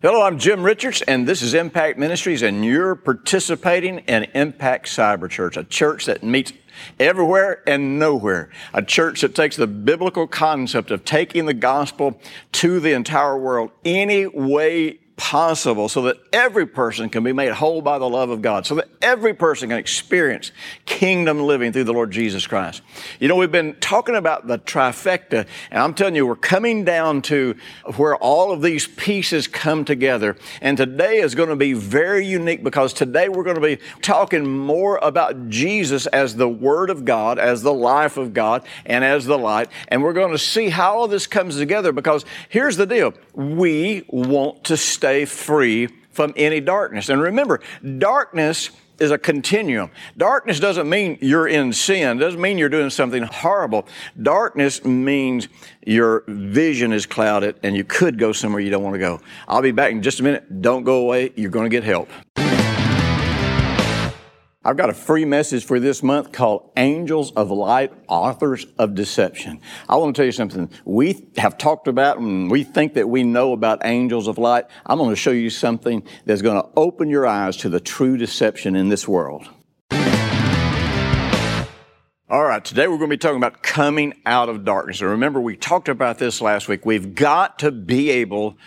Hello, I'm Jim Richards, and this is Impact Ministries, and you're participating in Impact Cyber Church, a church that meets everywhere and nowhere. A church that takes the biblical concept of taking the gospel to the entire world any way possible so that every person can be made whole by the love of God, so that every person can experience kingdom living through the Lord Jesus Christ. You know, we've been talking about the trifecta, and I'm telling you, we're coming down to where all of these pieces come together. And today is going to be very unique because today we're going to be talking more about Jesus as the Word of God, as the life of God, and as the light. And we're going to see how all this comes together because here's the deal. We want to stay stay free from any darkness. And remember, darkness is a continuum. Darkness doesn't mean you're in sin, doesn't mean you're doing something horrible. Darkness means your vision is clouded and you could go somewhere you don't want to go. I'll be back in just a minute. Don't go away. You're going to get help. I've got a free message for this month called Angels of Light, Authors of Deception. I want to tell you something. We have talked about and we think that we know about angels of light. I'm going to show you something that's going to open your eyes to the true deception in this world. All right, today we're going to be talking about coming out of darkness. And remember, we talked about this last week. We've got to be able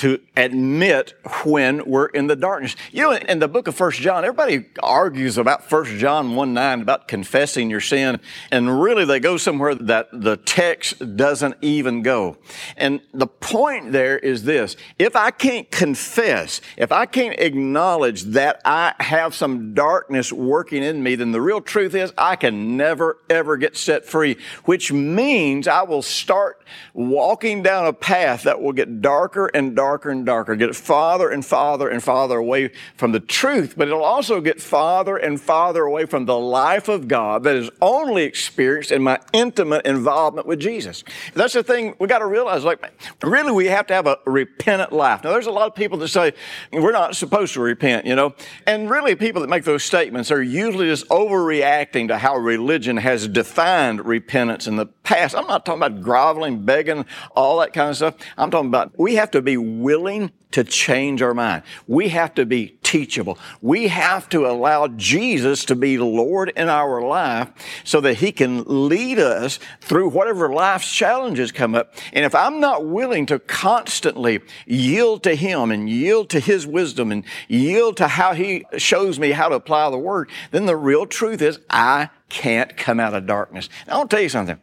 to admit when we're in the darkness. You know, in the book of First John, everybody argues about First John 1 9 about confessing your sin, and really they go somewhere that the text doesn't even go. And the point there is this if I can't confess, if I can't acknowledge that I have some darkness working in me, then the real truth is I can never, ever get set free, which means I will start walking down a path that will get darker and darker darker and darker, get farther and farther and farther away from the truth, but it'll also get farther and farther away from the life of God that is only experienced in my intimate involvement with Jesus. That's the thing we got to realize, like, really we have to have a repentant life. Now, there's a lot of people that say we're not supposed to repent, you know, and really people that make those statements are usually just overreacting to how religion has defined repentance in the past. I'm not talking about groveling, begging, all that kind of stuff. I'm talking about we have to be willing to change our mind. We have to be teachable. We have to allow Jesus to be Lord in our life so that He can lead us through whatever life's challenges come up. And if I'm not willing to constantly yield to Him and yield to His wisdom and yield to how He shows me how to apply the Word, then the real truth is I can't come out of darkness. Now, I'll tell you something.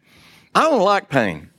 I don't like pain.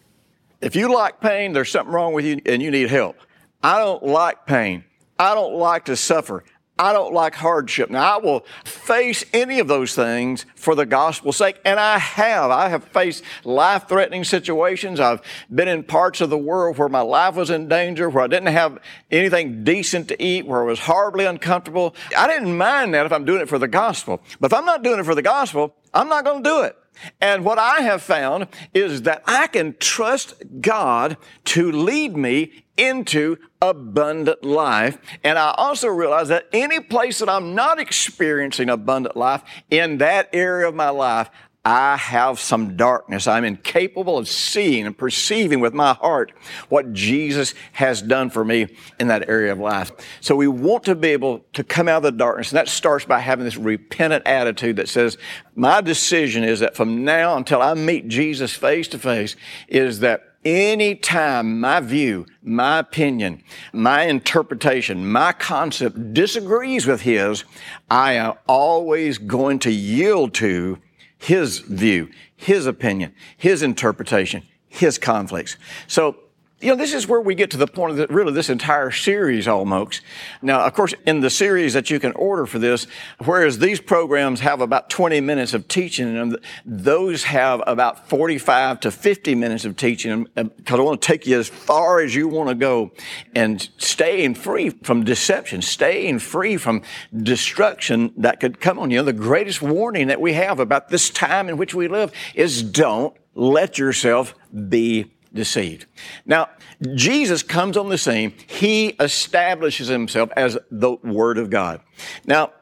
If you like pain, there's something wrong with you and you need help. I don't like pain. I don't like to suffer. I don't like hardship. Now, I will face any of those things for the gospel's sake, and I have. I have faced life threatening situations. I've been in parts of the world where my life was in danger, where I didn't have anything decent to eat, where I was horribly uncomfortable. I didn't mind that if I'm doing it for the gospel. But if I'm not doing it for the gospel, I'm not going to do it. And what I have found is that I can trust God to lead me into abundant life. And I also realize that any place that I'm not experiencing abundant life, in that area of my life, I have some darkness. I'm incapable of seeing and perceiving with my heart what Jesus has done for me in that area of life. So we want to be able to come out of the darkness. And that starts by having this repentant attitude that says, my decision is that from now until I meet Jesus face to face is that anytime my view, my opinion, my interpretation, my concept disagrees with his, I am always going to yield to his view, his opinion, his interpretation, his conflicts. So you know, this is where we get to the point of the, really this entire series almost. Now, of course, in the series that you can order for this, whereas these programs have about 20 minutes of teaching in them, those have about 45 to 50 minutes of teaching them because I want to take you as far as you want to go and staying free from deception, staying free from destruction that could come on you. The greatest warning that we have about this time in which we live is don't let yourself be deceived. Now, Jesus comes on the scene. He establishes himself as the Word of God. Now,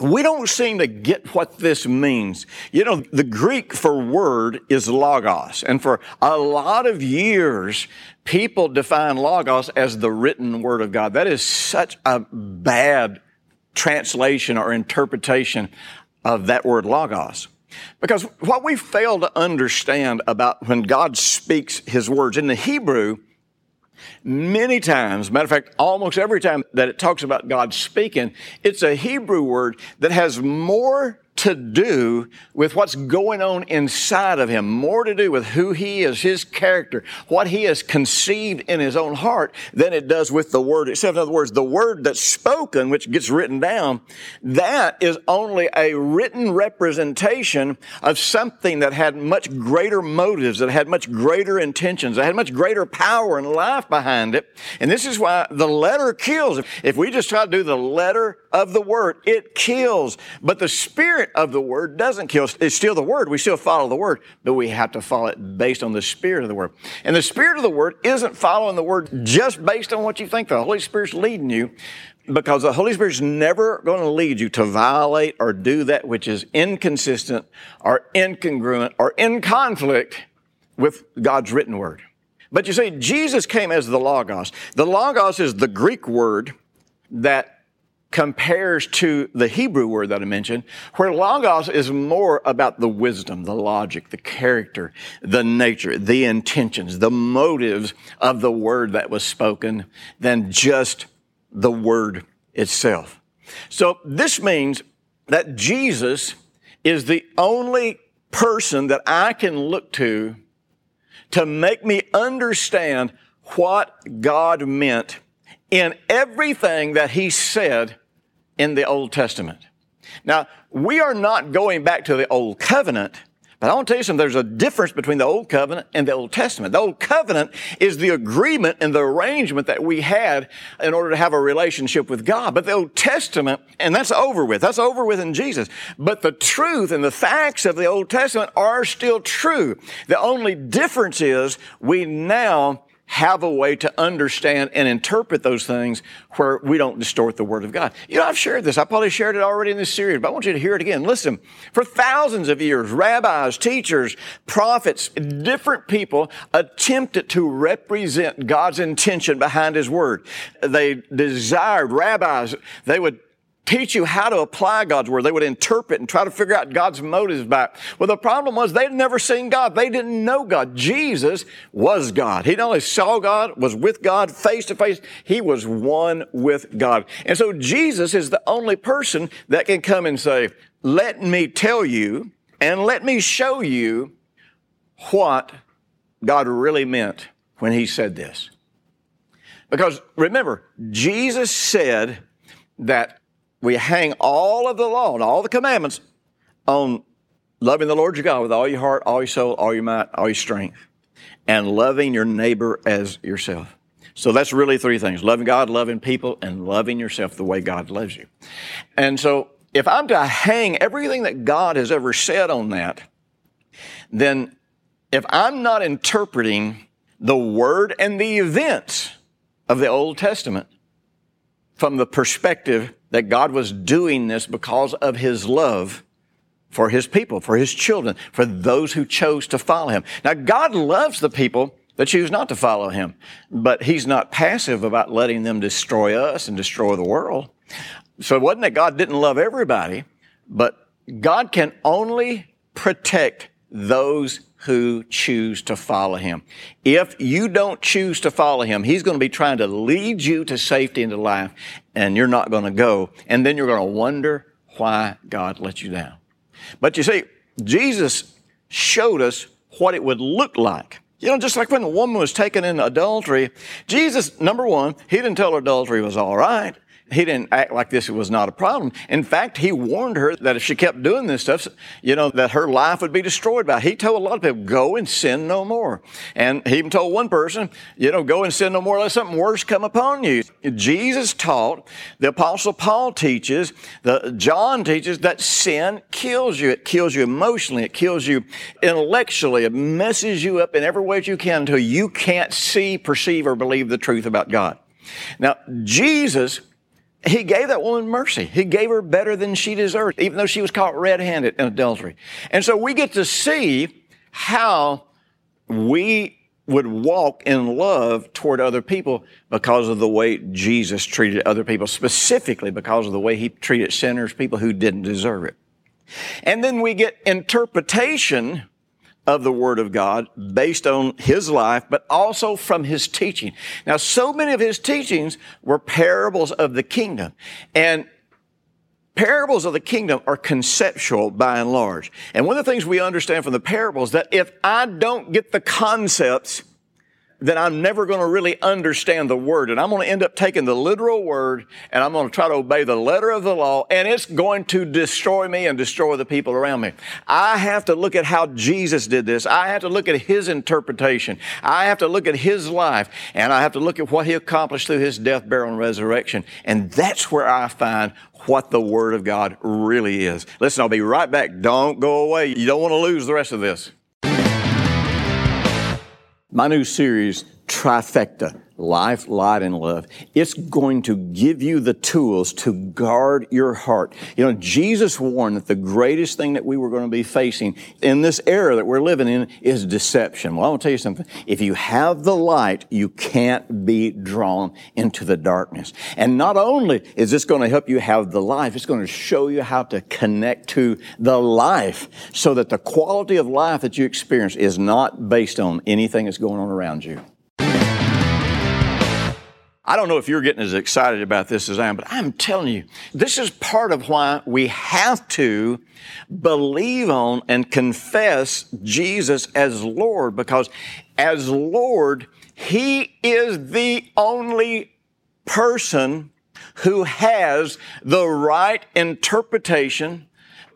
we don't seem to get what this means. You know, the Greek for word is logos. And for a lot of years, people define logos as the written word of God. That is such a bad translation or interpretation of that word logos. Because what we fail to understand about when God speaks His words in the Hebrew, many times, matter of fact, almost every time that it talks about God speaking, it's a Hebrew word that has more to do with what's going on inside of him, more to do with who he is, his character, what he has conceived in his own heart than it does with the word itself. In other words, the word that's spoken, which gets written down, that is only a written representation of something that had much greater motives, that had much greater intentions, that had much greater power and life behind it. And this is why the letter kills. If we just try to do the letter of the word, it kills. But the spirit of the word doesn't kill. It's still the word. We still follow the word, but we have to follow it based on the spirit of the word. And the spirit of the word isn't following the word just based on what you think the Holy Spirit's leading you, because the Holy Spirit's never going to lead you to violate or do that which is inconsistent or incongruent or in conflict with God's written word. But you see, Jesus came as the Logos. The Logos is the Greek word that compares to the Hebrew word that I mentioned, where logos is more about the wisdom, the logic, the character, the nature, the intentions, the motives of the word that was spoken than just the word itself. So this means that Jesus is the only person that I can look to to make me understand what God meant in everything that he said in the Old Testament. Now, we are not going back to the Old Covenant, but I want to tell you something. There's a difference between the Old Covenant and the Old Testament. The Old Covenant is the agreement and the arrangement that we had in order to have a relationship with God. But the Old Testament, and that's over with. That's over with in Jesus. But the truth and the facts of the Old Testament are still true. The only difference is we now have a way to understand and interpret those things where we don't distort the Word of God. You know, I've shared this. I probably shared it already in this series, but I want you to hear it again. Listen, for thousands of years, rabbis, teachers, prophets, different people attempted to represent God's intention behind His Word. They desired, rabbis, they would teach you how to apply God's word. They would interpret and try to figure out God's motives back. Well, the problem was they'd never seen God. They didn't know God. Jesus was God. He not only saw God, was with God face to face, he was one with God. And so Jesus is the only person that can come and say, let me tell you and let me show you what God really meant when he said this. Because remember, Jesus said that we hang all of the law and all the commandments on loving the Lord your God with all your heart, all your soul, all your might, all your strength, and loving your neighbor as yourself. So that's really three things loving God, loving people, and loving yourself the way God loves you. And so if I'm to hang everything that God has ever said on that, then if I'm not interpreting the word and the events of the Old Testament from the perspective that God was doing this because of His love for His people, for His children, for those who chose to follow Him. Now, God loves the people that choose not to follow Him, but He's not passive about letting them destroy us and destroy the world. So it wasn't that God didn't love everybody, but God can only protect those who choose to follow him. If you don't choose to follow him, he's going to be trying to lead you to safety and to life, and you're not going to go. And then you're going to wonder why God let you down. But you see, Jesus showed us what it would look like You know, just like when the woman was taken in adultery, Jesus, number one, he didn't tell her adultery was all right he didn't act like this was not a problem. In fact, he warned her that if she kept doing this stuff, you know, that her life would be destroyed by it. He told a lot of people, go and sin no more. And he even told one person, you know, go and sin no more, let something worse come upon you. Jesus taught, the apostle Paul teaches, the John teaches that sin kills you. It kills you emotionally. It kills you intellectually. It messes you up in every way you can until you can't see, perceive, or believe the truth about God. Now, Jesus he gave that woman mercy. He gave her better than she deserved, even though she was caught red-handed in adultery. And so we get to see how we would walk in love toward other people because of the way Jesus treated other people, specifically because of the way he treated sinners, people who didn't deserve it. And then we get interpretation of the Word of God based on his life, but also from his teaching. Now, so many of his teachings were parables of the kingdom. And parables of the kingdom are conceptual by and large. And one of the things we understand from the parables that if I don't get the concepts then I'm never going to really understand the word. And I'm going to end up taking the literal word and I'm going to try to obey the letter of the law and it's going to destroy me and destroy the people around me. I have to look at how Jesus did this. I have to look at his interpretation. I have to look at his life and I have to look at what he accomplished through his death, burial, and resurrection. And that's where I find what the Word of God really is. Listen, I'll be right back. Don't go away. You don't want to lose the rest of this. My new series, Trifecta life, light, and love. It's going to give you the tools to guard your heart. You know, Jesus warned that the greatest thing that we were going to be facing in this era that we're living in is deception. Well, I want to tell you something. If you have the light, you can't be drawn into the darkness. And not only is this going to help you have the life, it's going to show you how to connect to the life so that the quality of life that you experience is not based on anything that's going on around you. I don't know if you're getting as excited about this as I am, but I'm telling you, this is part of why we have to believe on and confess Jesus as Lord, because as Lord, He is the only person who has the right interpretation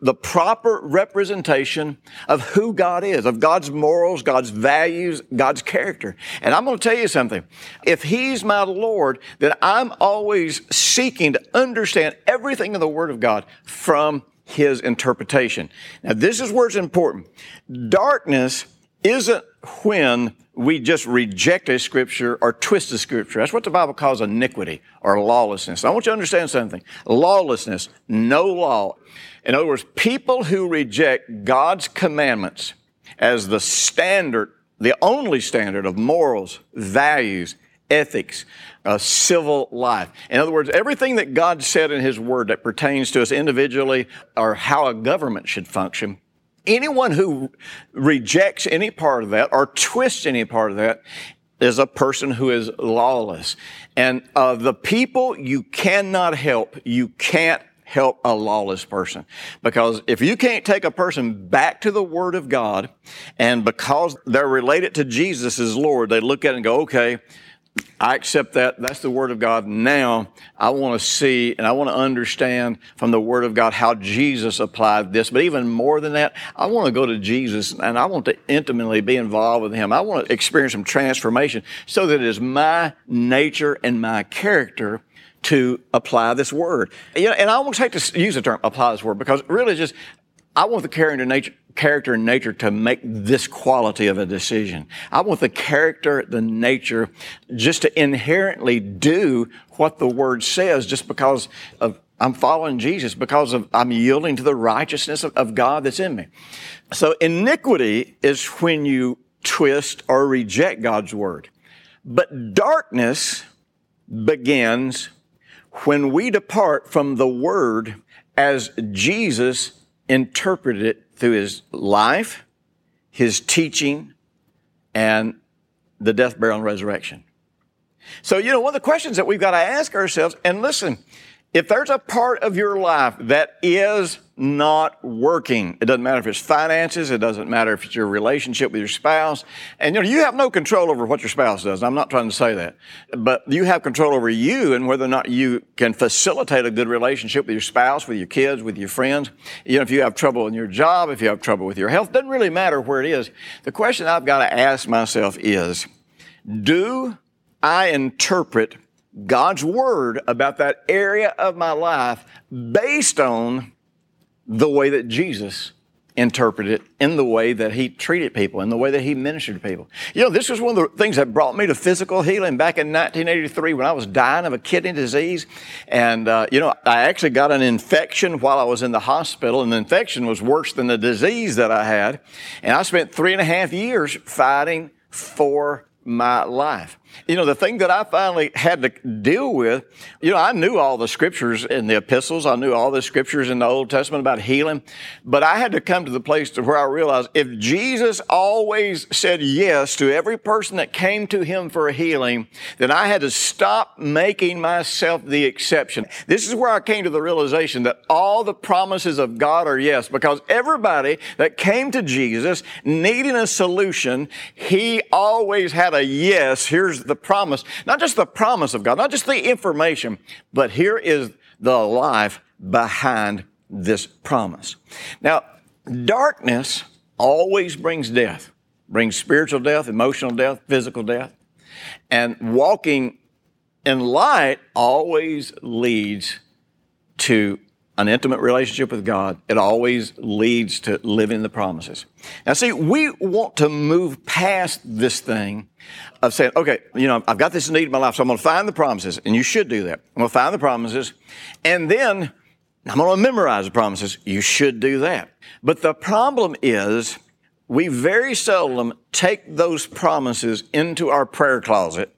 the proper representation of who God is, of God's morals, God's values, God's character. And I'm going to tell you something. If He's my Lord, then I'm always seeking to understand everything in the Word of God from His interpretation. Now, this is where it's important. Darkness isn't when we just reject a scripture or twist a scripture. That's what the Bible calls iniquity or lawlessness. I want you to understand something. Lawlessness, no law. In other words, people who reject God's commandments as the standard, the only standard of morals, values, ethics, a civil life. In other words, everything that God said in His Word that pertains to us individually or how a government should function, anyone who rejects any part of that or twists any part of that is a person who is lawless. And uh, the people you cannot help, you can't help a lawless person. Because if you can't take a person back to the Word of God, and because they're related to Jesus as Lord, they look at it and go, okay, I accept that. That's the Word of God. Now I want to see and I want to understand from the Word of God how Jesus applied this. But even more than that, I want to go to Jesus and I want to intimately be involved with Him. I want to experience some transformation so that it is my nature and my character to apply this word. You know, and I almost hate to use the term apply this word because really just, I want the character nature, character and nature to make this quality of a decision. I want the character, the nature, just to inherently do what the word says just because of I'm following Jesus because of I'm yielding to the righteousness of, of God that's in me. So iniquity is when you twist or reject God's word. But darkness begins when we depart from the Word as Jesus interpreted it through His life, His teaching, and the death, burial, and resurrection. So, you know, one of the questions that we've got to ask ourselves, and listen, if there's a part of your life that is not working, it doesn't matter if it's finances, it doesn't matter if it's your relationship with your spouse, and you know, you have no control over what your spouse does. I'm not trying to say that, but you have control over you and whether or not you can facilitate a good relationship with your spouse, with your kids, with your friends. You know, if you have trouble in your job, if you have trouble with your health, doesn't really matter where it is. The question I've got to ask myself is, do I interpret God's word about that area of my life based on the way that Jesus interpreted it, in the way that he treated people, in the way that he ministered to people. You know, this was one of the things that brought me to physical healing back in 1983 when I was dying of a kidney disease. And, uh, you know, I actually got an infection while I was in the hospital, and the infection was worse than the disease that I had. And I spent three and a half years fighting for my life. You know, the thing that I finally had to deal with, you know, I knew all the scriptures in the epistles. I knew all the scriptures in the Old Testament about healing, but I had to come to the place to where I realized if Jesus always said yes to every person that came to him for a healing, then I had to stop making myself the exception. This is where I came to the realization that all the promises of God are yes, because everybody that came to Jesus needing a solution, he always had a yes. Here's the promise, not just the promise of God, not just the information, but here is the life behind this promise. Now, darkness always brings death, brings spiritual death, emotional death, physical death. And walking in light always leads to an intimate relationship with God, it always leads to living the promises. Now, see, we want to move past this thing of saying, okay, you know, I've got this need in my life, so I'm going to find the promises, and you should do that. I'm going to find the promises, and then I'm going to memorize the promises. You should do that. But the problem is, we very seldom take those promises into our prayer closet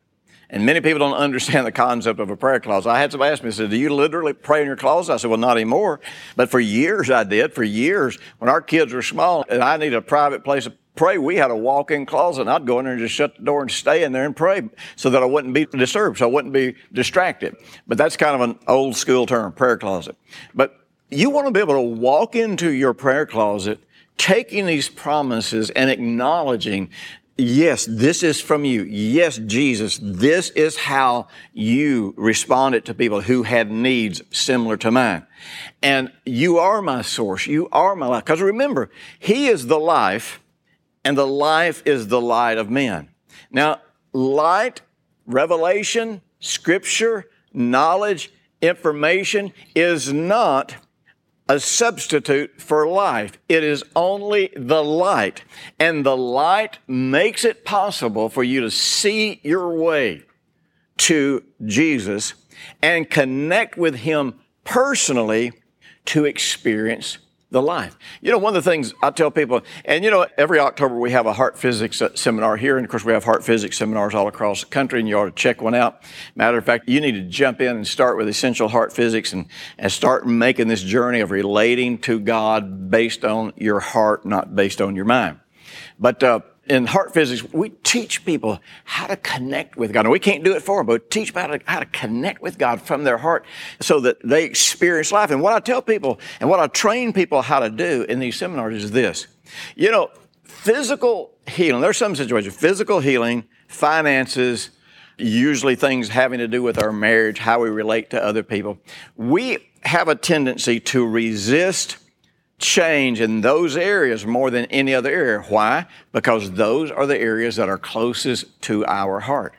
and many people don't understand the concept of a prayer closet. I had somebody ask me, said, do you literally pray in your closet? I said, well, not anymore. But for years I did. For years, when our kids were small and I needed a private place to pray, we had a walk-in closet and I'd go in there and just shut the door and stay in there and pray so that I wouldn't be disturbed, so I wouldn't be distracted. But that's kind of an old school term, prayer closet. But you want to be able to walk into your prayer closet taking these promises and acknowledging Yes, this is from you. Yes, Jesus, this is how you responded to people who had needs similar to mine. And you are my source. You are my life. Because remember, He is the life, and the life is the light of men. Now, light, revelation, scripture, knowledge, information is not a substitute for life. It is only the light. And the light makes it possible for you to see your way to Jesus and connect with Him personally to experience the life. You know, one of the things I tell people, and you know, every October we have a heart physics seminar here, and of course we have heart physics seminars all across the country, and you ought to check one out. Matter of fact, you need to jump in and start with essential heart physics and, and start making this journey of relating to God based on your heart, not based on your mind. But uh, in heart physics, we teach people how to connect with God. And we can't do it for them, but teach people how to, how to connect with God from their heart so that they experience life. And what I tell people and what I train people how to do in these seminars is this. You know, physical healing, there's some situations, physical healing, finances, usually things having to do with our marriage, how we relate to other people. We have a tendency to resist change in those areas more than any other area. Why? Because those are the areas that are closest to our heart.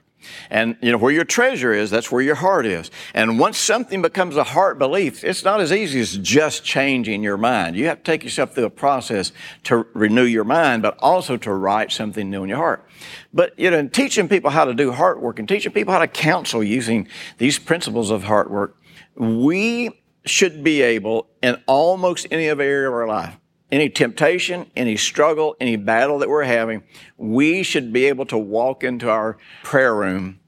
And you know, where your treasure is, that's where your heart is. And once something becomes a heart belief, it's not as easy as just changing your mind. You have to take yourself through a process to renew your mind, but also to write something new in your heart. But you know, teaching people how to do heart work and teaching people how to counsel using these principles of heart work, we should be able in almost any area of our life, any temptation, any struggle, any battle that we're having, we should be able to walk into our prayer room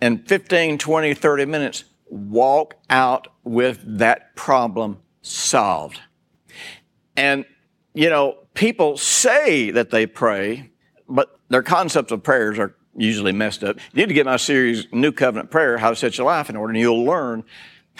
and 15, 20, 30 minutes walk out with that problem solved. And, you know, people say that they pray, but their concepts of prayers are usually messed up. You need to get my series, New Covenant Prayer, How to Set Your Life in Order, and you'll learn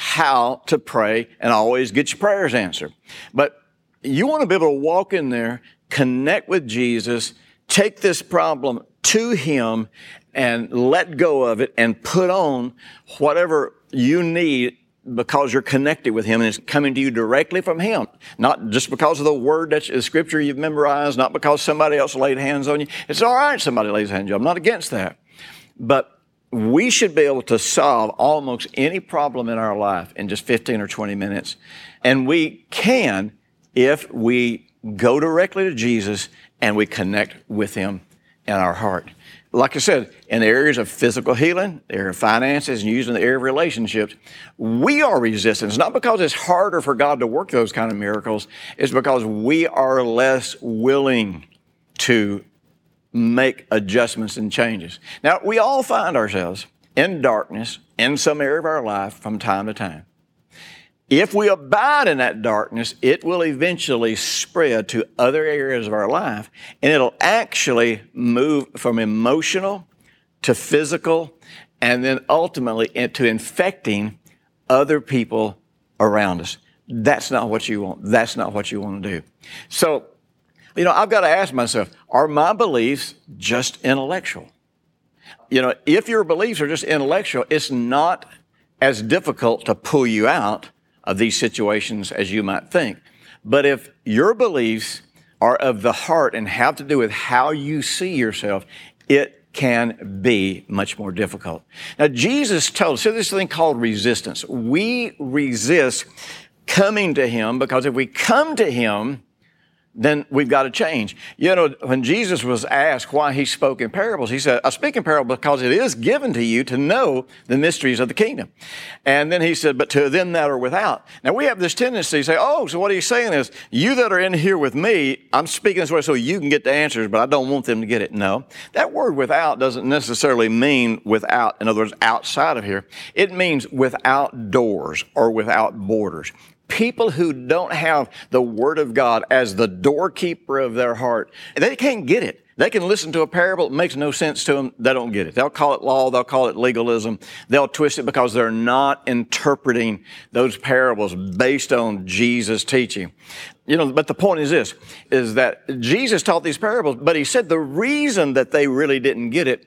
how to pray and always get your prayers answered. But you want to be able to walk in there, connect with Jesus, take this problem to Him, and let go of it and put on whatever you need because you're connected with Him and it's coming to you directly from Him. Not just because of the word that's the scripture you've memorized, not because somebody else laid hands on you. It's all right somebody lays hands on you. I'm not against that. But we should be able to solve almost any problem in our life in just 15 or 20 minutes. And we can if we go directly to Jesus and we connect with Him in our heart. Like I said, in the areas of physical healing, the area of finances, and using the area of relationships, we are resistant. It's not because it's harder for God to work those kind of miracles, it's because we are less willing to make adjustments and changes. Now, we all find ourselves in darkness in some area of our life from time to time. If we abide in that darkness, it will eventually spread to other areas of our life and it'll actually move from emotional to physical and then ultimately into infecting other people around us. That's not what you want. That's not what you want to do. So, you know, I've got to ask myself, are my beliefs just intellectual? You know, if your beliefs are just intellectual, it's not as difficult to pull you out of these situations as you might think. But if your beliefs are of the heart and have to do with how you see yourself, it can be much more difficult. Now, Jesus told us, so this thing called resistance. We resist coming to Him because if we come to Him, then we've got to change. You know, when Jesus was asked why he spoke in parables, he said, I speak in parables because it is given to you to know the mysteries of the kingdom. And then he said, but to them that are without. Now we have this tendency to say, oh, so what he's saying is, you that are in here with me, I'm speaking this way so you can get the answers, but I don't want them to get it. No. That word without doesn't necessarily mean without, in other words, outside of here. It means without doors or without borders people who don't have the Word of God as the doorkeeper of their heart, they can't get it. They can listen to a parable, it makes no sense to them, they don't get it. They'll call it law, they'll call it legalism, they'll twist it because they're not interpreting those parables based on Jesus' teaching. You know, but the point is this, is that Jesus taught these parables, but he said the reason that they really didn't get it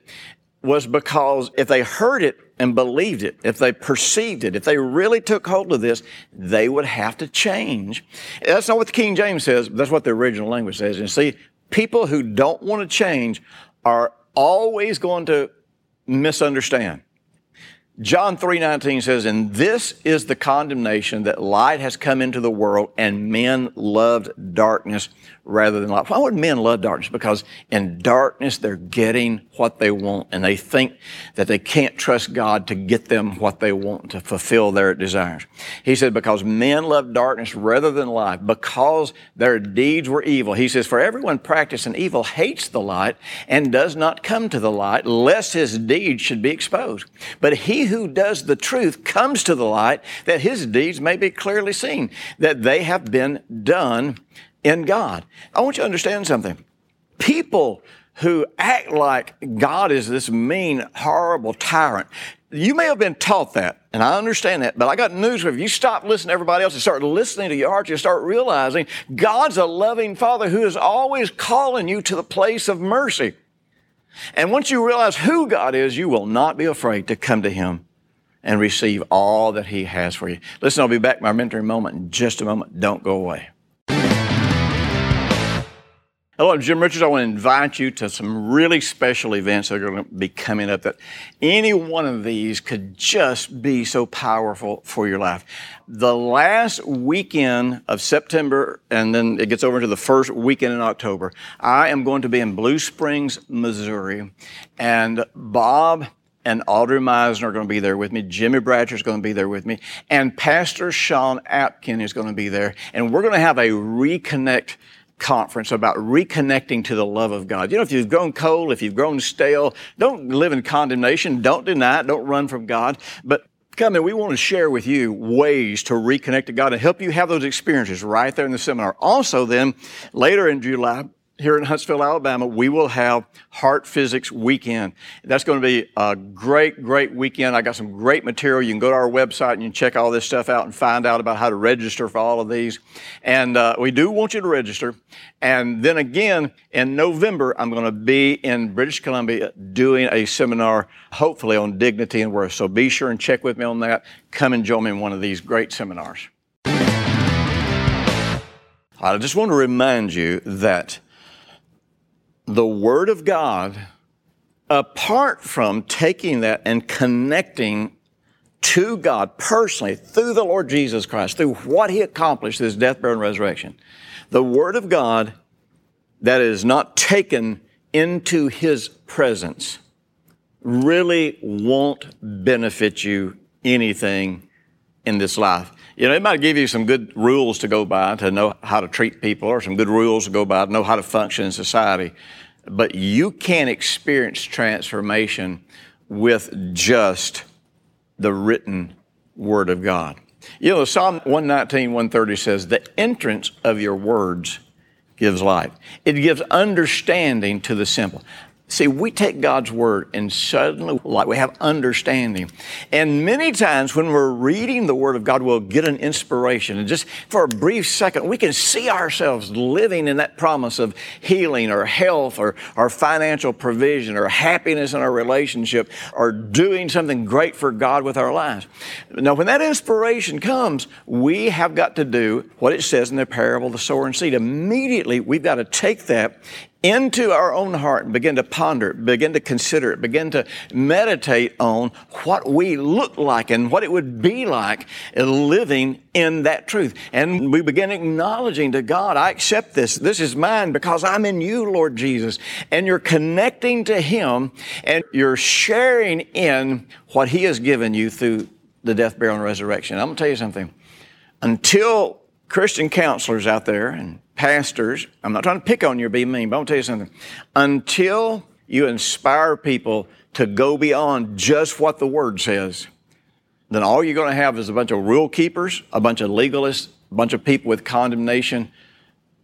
was because if they heard it and believed it, if they perceived it, if they really took hold of this, they would have to change. That's not what the King James says, that's what the original language says. And see, people who don't want to change are always going to misunderstand. John 3:19 says, "And this is the condemnation that light has come into the world and men loved darkness rather than light." Why would men love darkness? Because in darkness they're getting what they want and they think that they can't trust God to get them what they want to fulfill their desires. He said because men love darkness rather than light because their deeds were evil. He says for everyone practicing evil hates the light and does not come to the light lest his deeds should be exposed. But he who does the truth comes to the light that his deeds may be clearly seen, that they have been done in God. I want you to understand something. People who act like God is this mean, horrible tyrant. You may have been taught that, and I understand that, but I got news for you. If you stop listening to everybody else and start listening to your heart, you start realizing God's a loving Father who is always calling you to the place of mercy. And once you realize who God is, you will not be afraid to come to Him and receive all that He has for you. Listen, I'll be back in my mentoring moment in just a moment. Don't go away. Hello, I'm Jim Richards. I want to invite you to some really special events that are going to be coming up that any one of these could just be so powerful for your life. The last weekend of September, and then it gets over to the first weekend in October, I am going to be in Blue Springs, Missouri, and Bob and Audrey Meisner are going to be there with me. Jimmy Bratcher is going to be there with me. And Pastor Sean Apkin is going to be there. And we're going to have a reconnect conference about reconnecting to the love of God. You know, if you've grown cold, if you've grown stale, don't live in condemnation, don't deny it, don't run from God, but come in, we want to share with you ways to reconnect to God and help you have those experiences right there in the seminar. Also then, later in July, here in Huntsville, Alabama, we will have Heart Physics Weekend. That's going to be a great, great weekend. I got some great material. You can go to our website and you can check all this stuff out and find out about how to register for all of these. And uh, we do want you to register. And then again, in November, I'm going to be in British Columbia doing a seminar, hopefully on dignity and worth. So be sure and check with me on that. Come and join me in one of these great seminars. I just want to remind you that the Word of God, apart from taking that and connecting to God personally through the Lord Jesus Christ, through what He accomplished, His death, burial, and resurrection, the Word of God that is not taken into His presence really won't benefit you anything in this life. You know, it might give you some good rules to go by to know how to treat people or some good rules to go by to know how to function in society. But you can't experience transformation with just the written Word of God. You know, Psalm 119, 130 says, The entrance of your words gives life. It gives understanding to the simple. See, we take God's word and suddenly, like we have understanding. And many times when we're reading the word of God, we'll get an inspiration. And just for a brief second, we can see ourselves living in that promise of healing or health or, or financial provision or happiness in our relationship or doing something great for God with our lives. Now, when that inspiration comes, we have got to do what it says in the parable of the sower and seed. Immediately, we've got to take that into our own heart and begin to ponder begin to consider it, begin to meditate on what we look like and what it would be like living in that truth. And we begin acknowledging to God, I accept this. This is mine because I'm in you, Lord Jesus. And you're connecting to Him and you're sharing in what He has given you through the death, burial, and resurrection. I'm going to tell you something. Until Christian counselors out there and pastors, I'm not trying to pick on you or be mean, but to tell you something. Until you inspire people to go beyond just what the Word says, then all you're going to have is a bunch of rule keepers, a bunch of legalists, a bunch of people with condemnation,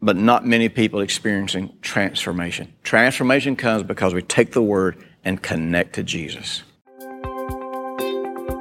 but not many people experiencing transformation. Transformation comes because we take the Word and connect to Jesus.